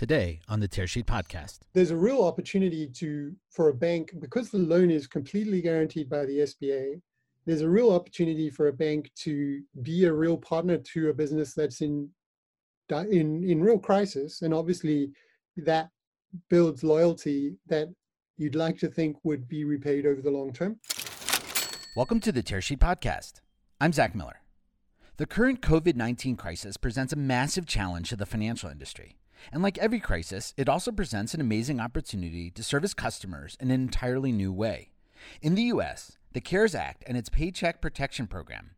today on the Tearsheet podcast. There's a real opportunity to for a bank because the loan is completely guaranteed by the SBA. There's a real opportunity for a bank to be a real partner to a business that's in in in real crisis, and obviously that builds loyalty that you'd like to think would be repaid over the long term. Welcome to the Tearsheet podcast. I'm Zach Miller. The current COVID 19 crisis presents a massive challenge to the financial industry. And like every crisis, it also presents an amazing opportunity to service customers in an entirely new way. In the US, the CARES Act and its Paycheck Protection Program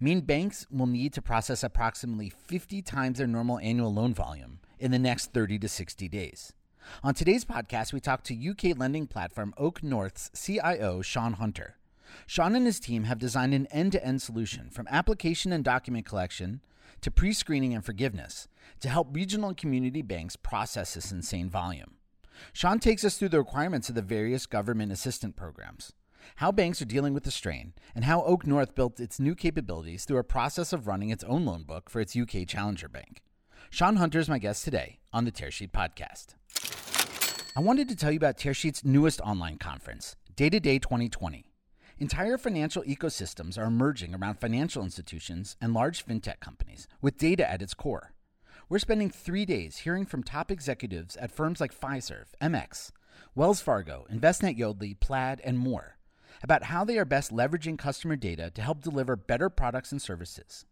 mean banks will need to process approximately 50 times their normal annual loan volume in the next 30 to 60 days. On today's podcast, we talk to UK lending platform OakNorth's CIO, Sean Hunter. Sean and his team have designed an end to end solution from application and document collection to pre screening and forgiveness to help regional and community banks process this insane volume. Sean takes us through the requirements of the various government assistance programs, how banks are dealing with the strain, and how OakNorth built its new capabilities through a process of running its own loan book for its UK challenger bank. Sean Hunter is my guest today on the Tearsheet podcast. I wanted to tell you about Tearsheet's newest online conference, Day to Day 2020. Entire financial ecosystems are emerging around financial institutions and large fintech companies, with data at its core. We're spending three days hearing from top executives at firms like Fiserv, MX, Wells Fargo, Envestnet Yodlee, Plaid, and more about how they are best leveraging customer data to help deliver better products and services.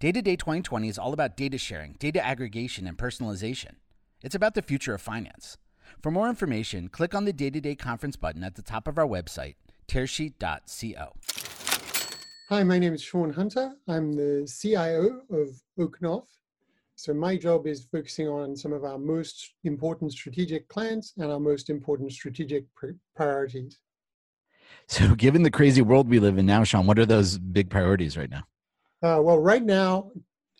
Day to Day 2020 is all about data sharing, data aggregation, and personalization. It's about the future of finance. For more information, click on the Day to Day conference button at the top of our website tearsheet.co. Hi, my name is Sean Hunter. I'm the CIO of OakNorth. So my job is focusing on some of our most important strategic clients and our most important strategic priorities. So, given the crazy world we live in now, Sean, what are those big priorities right now? Uh, well, right now,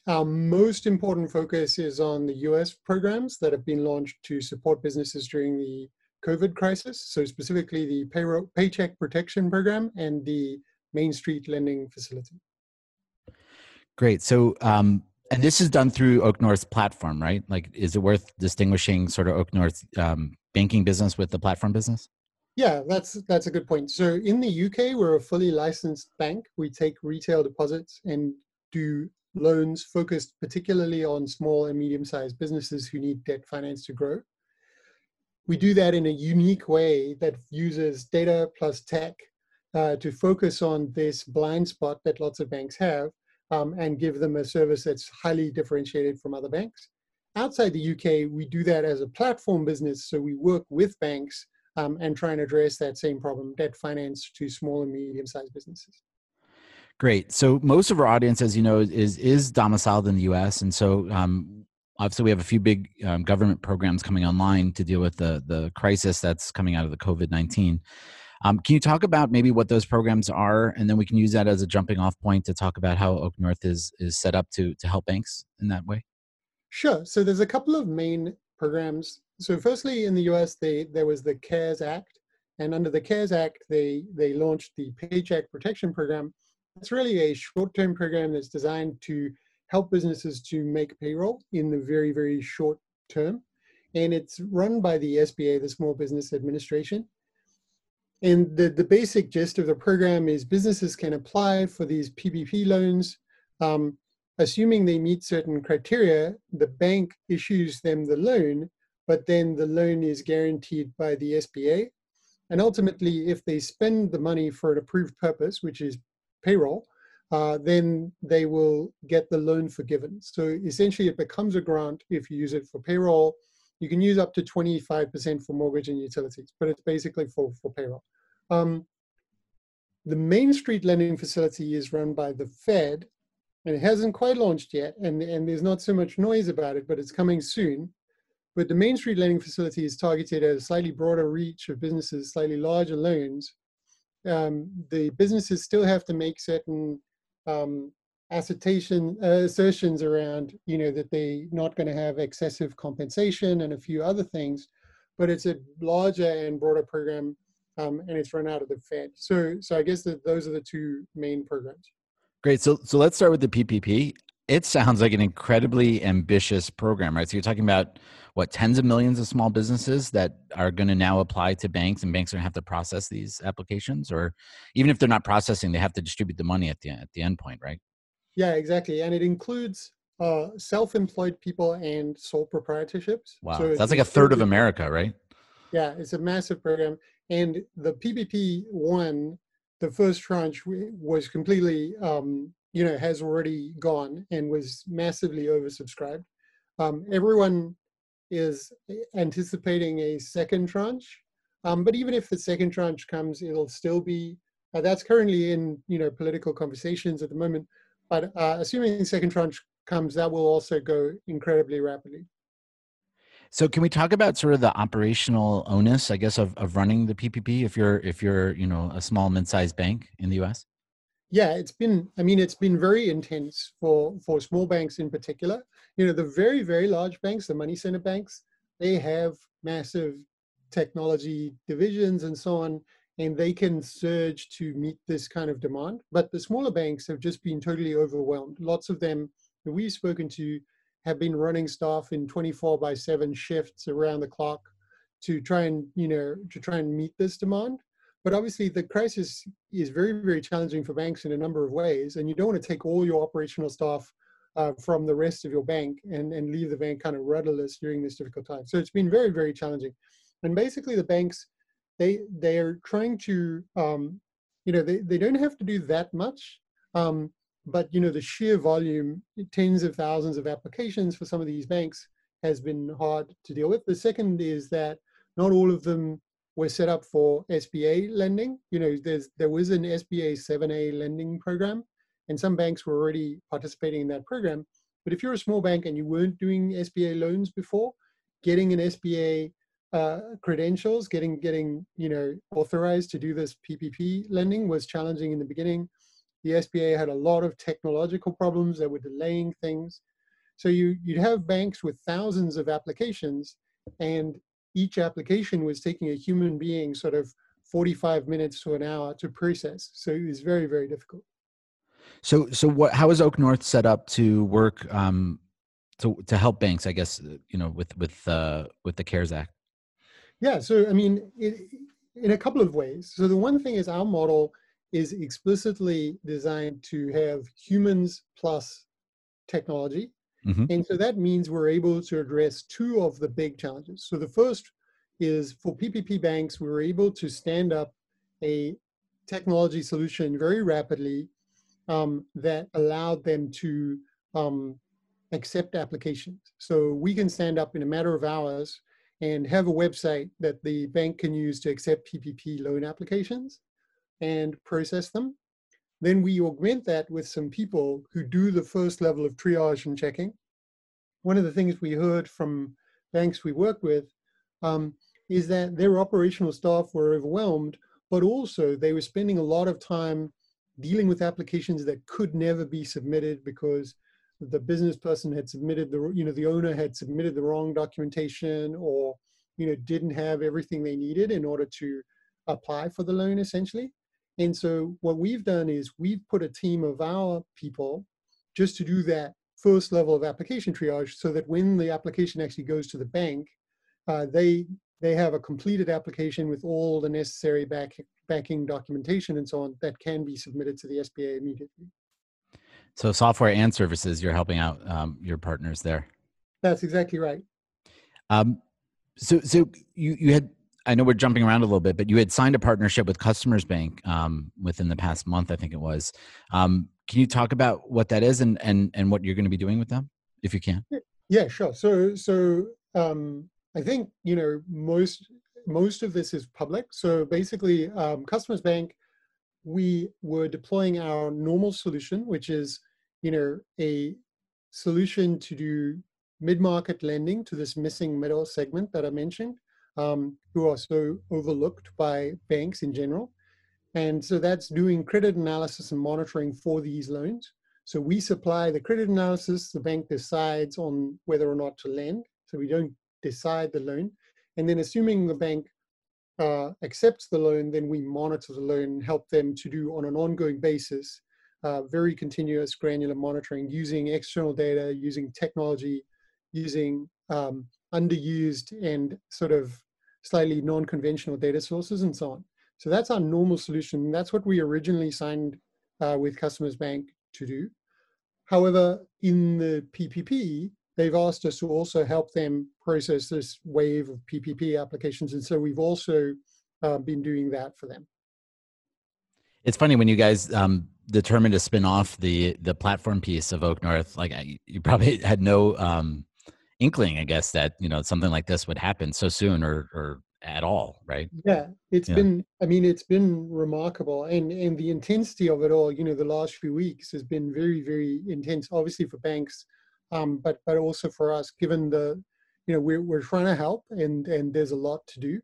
our most important focus is on the US programs that have been launched to support businesses during the COVID crisis, so specifically the payroll, Paycheck Protection Program and the Main Street Lending Facility. Great. So, um, and this is done through OakNorth's platform, right? Like, is it worth distinguishing sort of OakNorth's um, banking business with the platform business? Yeah, that's that's a good point. So in the UK, we're a fully licensed bank. We take retail deposits and do loans focused particularly on small and medium-sized businesses who need debt finance to grow we do that in a unique way that uses data plus tech uh, to focus on this blind spot that lots of banks have um, and give them a service that's highly differentiated from other banks. Outside the UK, we do that as a platform business. So we work with banks um, and try and address that same problem debt finance to small and medium sized businesses. Great. So most of our audience, as you know, is is domiciled in the U.S. And so um, obviously we have a few big um, government programs coming online to deal with the the crisis that's coming out of the COVID nineteen. Um, can you talk about maybe what those programs are, and then we can use that as a jumping off point to talk about how OakNorth is is set up to to help banks in that way? Sure. So there's a couple of main programs. So firstly, in the U.S., they there was the CARES Act, and under the CARES Act, they they launched the Paycheck Protection Program. It's really a short-term program that's designed to help businesses to make payroll in the very, very short term. And it's run by the SBA, the Small Business Administration. And the, the basic gist of the program is businesses can apply for these PPP loans. Um, assuming they meet certain criteria, the bank issues them the loan, but then the loan is guaranteed by the SBA. And ultimately, if they spend the money for an approved purpose, which is payroll, uh, then they will get the loan forgiven. So essentially, it becomes a grant if you use it for payroll. You can use up to 25% for mortgage and utilities, but it's basically for, for payroll. Um, the Main Street lending facility is run by the Fed, and it hasn't quite launched yet, and, and there's not so much noise about it, but it's coming soon. But the Main Street lending facility is targeted at a slightly broader reach of businesses, slightly larger loans. Um, the businesses still have to make certain um, assertion uh, assertions around you know that they're not going to have excessive compensation and a few other things but it's a larger and broader program um, and it's run out of the fed. So so i guess that those are the two main programs. Great. So so let's start with the ppp it sounds like an incredibly ambitious program, right? So you're talking about what tens of millions of small businesses that are going to now apply to banks, and banks are going to have to process these applications, or even if they're not processing, they have to distribute the money at the at the end point, right? Yeah, exactly, and it includes uh, self-employed people and sole proprietorships. Wow, so that's like a third of America, right? Yeah, it's a massive program, and the PPP one, the first tranche was completely um, you know, has already gone and was massively oversubscribed. Um, everyone is anticipating a second tranche, um, but even if the second tranche comes, it'll still be uh, that's currently in you know political conversations at the moment. But uh, assuming the second tranche comes, that will also go incredibly rapidly. So can we talk about sort of the operational onus, I guess, of, of running the PPP if you're if you're you know a small mid-sized bank in the U.S yeah, it's been, I mean, it's been very intense for, for small banks in particular. You know, the very, very large banks, the money center banks, they have massive technology divisions and so on, and they can surge to meet this kind of demand. But the smaller banks have just been totally overwhelmed. Lots of them that we've spoken to have been running staff in 24 by 7 shifts around the clock to try and, you know, to try and meet this demand. But obviously, the crisis is very, very challenging for banks in a number of ways, and you don't want to take all your operational staff uh, from the rest of your bank and, and leave the bank kind of rudderless during this difficult time. So it's been very, very challenging. And basically, the banks they they are trying to um, you know they, they don't have to do that much um, but you know the sheer volume tens of thousands of applications for some of these banks has been hard to deal with the second is that not all of them were set up for SBA lending. You know, there's there was an SBA 7A lending program, and some banks were already participating in that program. But if you're a small bank and you weren't doing SBA loans before, getting an SBA uh, credentials, getting getting you know authorized to do this PPP lending was challenging in the beginning. The SBA had a lot of technological problems that were delaying things. So you you'd have banks with thousands of applications, and each application was taking a human being sort of 45 minutes to an hour to process. So it was very, very difficult. So, so what? How is OakNorth set up to work um, to to help banks? I guess you know with with uh, with the CARES Act. Yeah. So I mean, it, in a couple of ways. So the one thing is our model is explicitly designed to have humans plus technology. Mm-hmm. And so that means we're able to address two of the big challenges. So the first is for PPP banks, we were able to stand up a technology solution very rapidly um, that allowed them to um, accept applications. So we can stand up in a matter of hours and have a website that the bank can use to accept PPP loan applications and process them. Then we augment that with some people who do the first level of triage and checking. One of the things we heard from banks we work with um, is that their operational staff were overwhelmed, but also they were spending a lot of time dealing with applications that could never be submitted because the business person had submitted the you know the owner had submitted the wrong documentation or you know didn't have everything they needed in order to apply for the loan essentially and so what we've done is we've put a team of our people just to do that first level of application triage so that when the application actually goes to the bank, uh, they they have a completed application with all the necessary back, backing documentation and so on that can be submitted to the SBA immediately. So software and services, you're helping out um, your partners there. That's exactly right. Um, so so you you had I know we're jumping around a little bit, but you had signed a partnership with Customers Bank um, within the past month, I think it was. Um, can you talk about what that is and and and what you're going to be doing with them, if you can? Yeah, sure. So so um, I think you know most most of this is public. So basically, um, Customers Bank, we were deploying our normal solution, which is you know a solution to do mid-market lending to this missing middle segment that I mentioned um, who are so overlooked by banks in general. And so that's doing credit analysis and monitoring for these loans. So we supply the credit analysis, the bank decides on whether or not to lend. So we don't decide the loan. And then assuming the bank uh, accepts the loan, then we monitor the loan help them to do on an ongoing basis uh, very continuous granular monitoring using external data, using technology, using um, underused and sort of slightly non-conventional data sources and so on. So that's our normal solution. That's what we originally signed uh, with Customers Bank to do. However, in the PPP, they've asked us to also help them process this wave of PPP applications. And so we've also uh, been doing that for them. It's funny when you guys um, determined to spin off the the platform piece of OakNorth. Like you probably had no um, inkling, I guess, that you know something like this would happen so soon or or at all, right? Yeah, it's yeah. been. I mean, it's been remarkable, and and the intensity of it all. You know, the last few weeks has been very very intense. Obviously for banks, um, but but also for us, given the, you know, we're we're trying to help, and and there's a lot to do.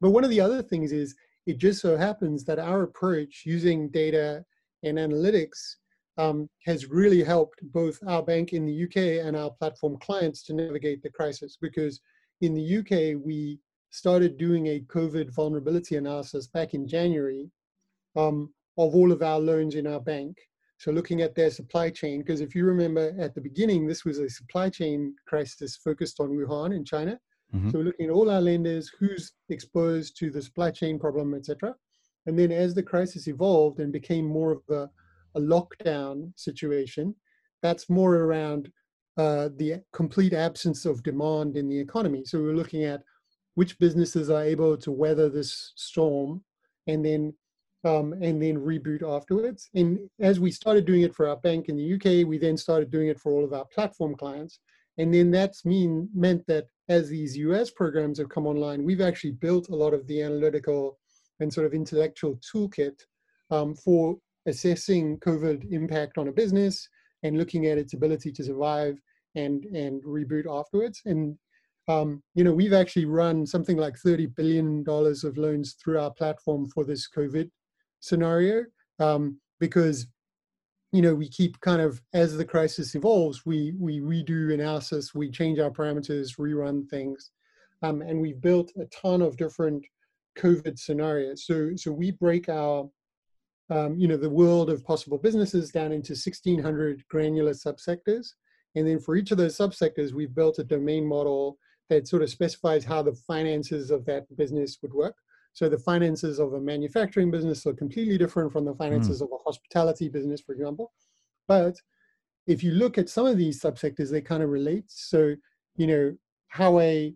But one of the other things is it just so happens that our approach using data and analytics um, has really helped both our bank in the UK and our platform clients to navigate the crisis. Because in the UK, we started doing a COVID vulnerability analysis back in January um, of all of our loans in our bank. So looking at their supply chain, because if you remember at the beginning, this was a supply chain crisis focused on Wuhan in China. Mm-hmm. So we're looking at all our lenders, who's exposed to the supply chain problem, etc. And then as the crisis evolved and became more of a, a lockdown situation, that's more around uh, the complete absence of demand in the economy. So we're looking at which businesses are able to weather this storm and then um, and then reboot afterwards. And as we started doing it for our bank in the UK, we then started doing it for all of our platform clients. And then that's mean meant that as these US programs have come online, we've actually built a lot of the analytical and sort of intellectual toolkit um, for assessing COVID impact on a business and looking at its ability to survive and and reboot afterwards. And um, you know, we've actually run something like thirty billion dollars of loans through our platform for this COVID scenario um, because you know we keep kind of as the crisis evolves we we redo analysis we change our parameters rerun things um, and we've built a ton of different covid scenarios so so we break our um, you know the world of possible businesses down into 1600 granular subsectors and then for each of those subsectors we've built a domain model that sort of specifies how the finances of that business would work so the finances of a manufacturing business are completely different from the finances mm. of a hospitality business, for example. But if you look at some of these subsectors, they kind of relate. So, you know, how a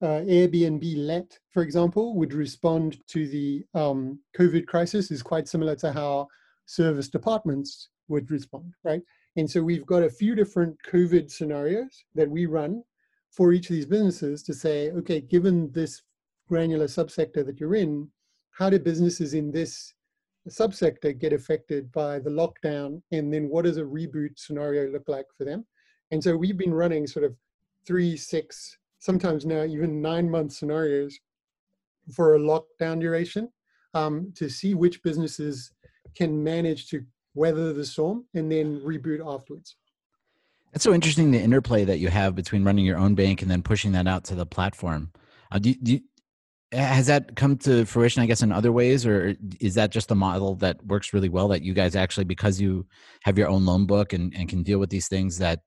uh, Airbnb let, for example, would respond to the um, COVID crisis is quite similar to how service departments would respond, right? And so we've got a few different COVID scenarios that we run for each of these businesses to say, okay, given this granular subsector that you're in, how do businesses in this subsector get affected by the lockdown? And then what does a reboot scenario look like for them? And so we've been running sort of three, six, sometimes now even nine month scenarios for a lockdown duration um, to see which businesses can manage to weather the storm and then reboot afterwards. It's so interesting the interplay that you have between running your own bank and then pushing that out to the platform. Uh, do, do, has that come to fruition i guess in other ways or is that just a model that works really well that you guys actually because you have your own loan book and, and can deal with these things that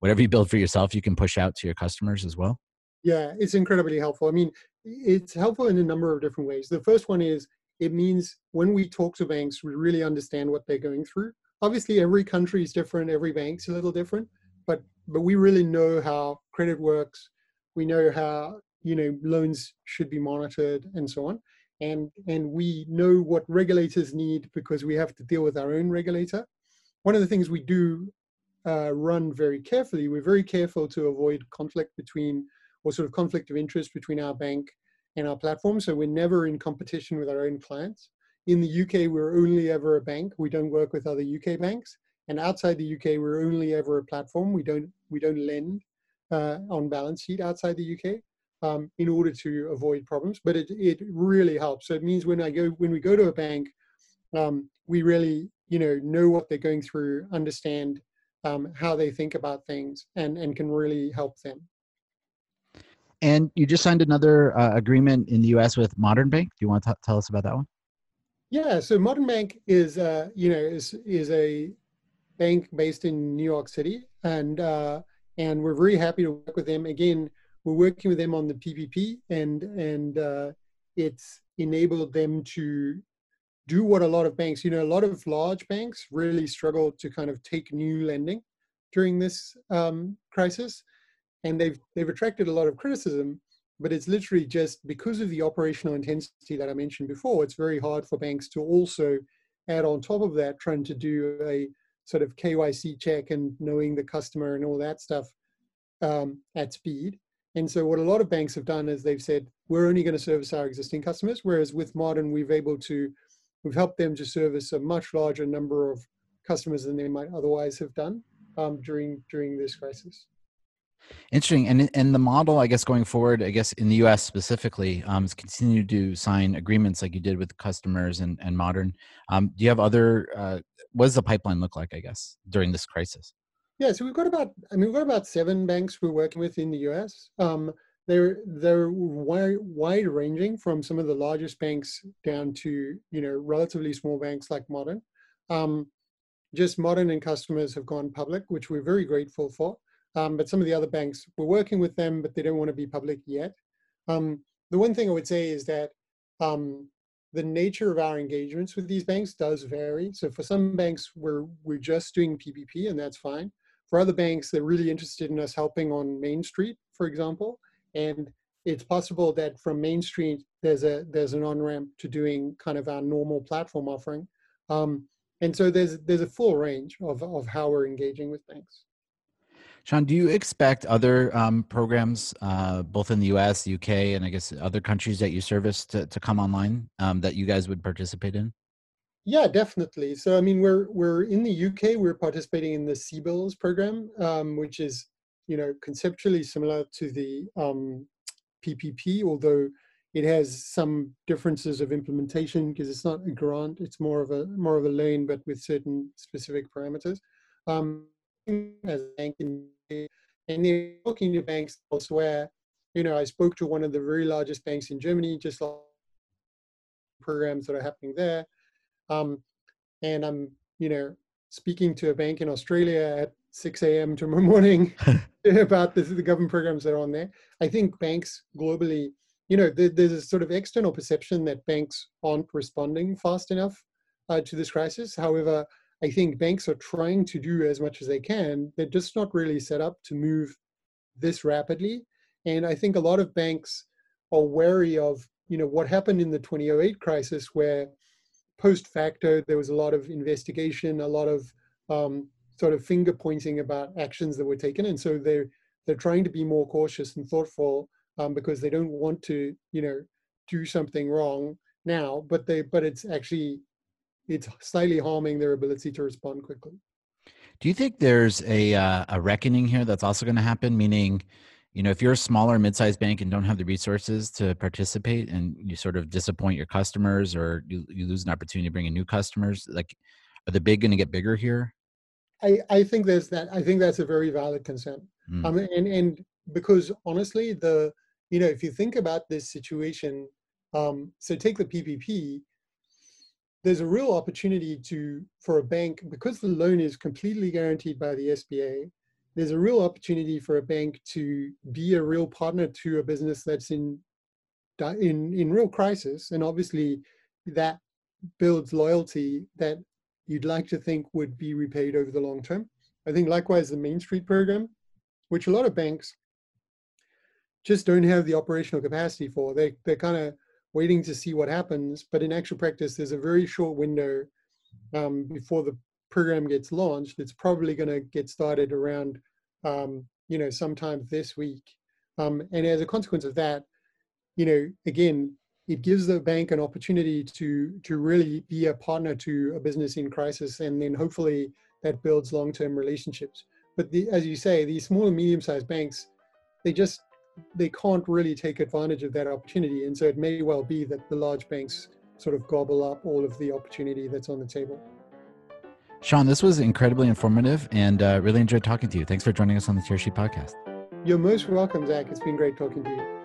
whatever you build for yourself you can push out to your customers as well? Yeah it's incredibly helpful. I mean it's helpful in a number of different ways. The first one is it means when we talk to banks we really understand what they're going through. Obviously every country is different every bank's a little different but but we really know how credit works. We know how you know loans should be monitored and so on. And and we know what regulators need because we have to deal with our own regulator. One of the things we do uh, run very carefully. We're very careful to avoid conflict between or sort of conflict of interest between our bank and our platform. So we're never in competition with our own clients. In the uk we're only ever a bank. We don't work with other uk banks. And outside the uk we're only ever a platform. We don't we don't lend uh, on balance sheet outside the uk um, in order to avoid problems. But it, it really helps. So it means when I go when we go to a bank, um, we really you know know what they're going through, understand um, how they think about things, and and can really help them. And you just signed another uh, agreement in the U.S. with Modern Bank. Do you want to t- tell us about that one? Yeah, so Modern Bank is, uh, you know, is is a bank based in New York City, and uh, and we're very happy to work with them. Again, we're working with them on the PPP, and and uh, it's enabled them to do what a lot of banks, you know, a lot of large banks really struggle to kind of take new lending during this um, crisis, and they've they've attracted a lot of criticism. But it's literally just because of the operational intensity that I mentioned before. It's very hard for banks to also add on top of that, trying to do a sort of KYC check and knowing the customer and all that stuff um, at speed. And so what a lot of banks have done is they've said, we're only going to service our existing customers. Whereas with Modern, we've able to, we've helped them to service a much larger number of customers than they might otherwise have done um, during during this crisis. Interesting, and and the model, I guess, going forward, I guess in the U.S. specifically, um, is continue to sign agreements like you did with customers and and Modern. Um, do you have other? Uh, what does the pipeline look like? I guess during this crisis. Yeah, so we've got about, I mean, we've got about seven banks we're working with in the U.S. Um, they're they're wide, ranging from some of the largest banks down to you know relatively small banks like Modern. Um, just Modern and customers have gone public, which we're very grateful for. Um, but some of the other banks, we're working with them, but they don't want to be public yet. Um, the one thing I would say is that um, the nature of our engagements with these banks does vary. So for some banks, we're we're just doing PPP, and that's fine. For other banks, they're really interested in us helping on Main Street, for example, and it's possible that from Main Street there's a there's an on ramp to doing kind of our normal platform offering. Um, and so there's there's a full range of of how we're engaging with banks. Sean, do you expect other um, programs, uh, both in the U.S., U.K., and I guess other countries that you service to, to come online um, that you guys would participate in? Yeah, definitely. So, I mean, we're we're in the UK. We're participating in the CBILS program, um, which is you know conceptually similar to the um, PPP, although it has some differences of implementation because it's not a grant; it's more of a more of a loan, but with certain specific parameters. Um, as bank and they're talking to banks elsewhere. You know, I spoke to one of the very largest banks in Germany, just like programs that are happening there. Um, and I'm, you know, speaking to a bank in Australia at 6 a.m. tomorrow morning about the, the government programs that are on there. I think banks globally, you know, there's a sort of external perception that banks aren't responding fast enough uh, to this crisis. However, I think banks are trying to do as much as they can. They're just not really set up to move this rapidly. And I think a lot of banks are wary of, you know, what happened in the 2008 crisis where post facto there was a lot of investigation, a lot of um, sort of finger pointing about actions that were taken. And so they're, they're trying to be more cautious and thoughtful um, because they don't want to, you know, do something wrong now, but they, but it's actually it's slightly harming their ability to respond quickly. Do you think there's a uh, a reckoning here that's also going to happen? Meaning, you know, if you're a smaller mid-sized bank and don't have the resources to participate, and you sort of disappoint your customers, or you, you lose an opportunity to bring in new customers, like, are the big going to get bigger here? I, I think there's that. I think that's a very valid concern. Mm. Um, and and because honestly, the you know, if you think about this situation, um, so take the PPP there's a real opportunity to for a bank because the loan is completely guaranteed by the SBA. There's a real opportunity for a bank to be a real partner to a business that's in in in real crisis, and obviously that builds loyalty that you'd like to think would be repaid over the long term. I think likewise the Main Street program, which a lot of banks just don't have the operational capacity for. They they're kind of waiting to see what happens. But in actual practice, there's a very short window um, before the program gets launched. It's probably going to get started around, um, you know, sometime this week. Um, and as a consequence of that, you know, again, it gives the bank an opportunity to to really be a partner to a business in crisis, and then hopefully that builds long-term relationships. But the, as you say, these small and medium-sized banks, they just they can't really take advantage of that opportunity. And so it may well be that the large banks sort of gobble up all of the opportunity that's on the table. Sean, this was incredibly informative and uh, really enjoyed talking to you. Thanks for joining us on the Tearsheet podcast. You're most welcome, Zach. It's been great talking to you.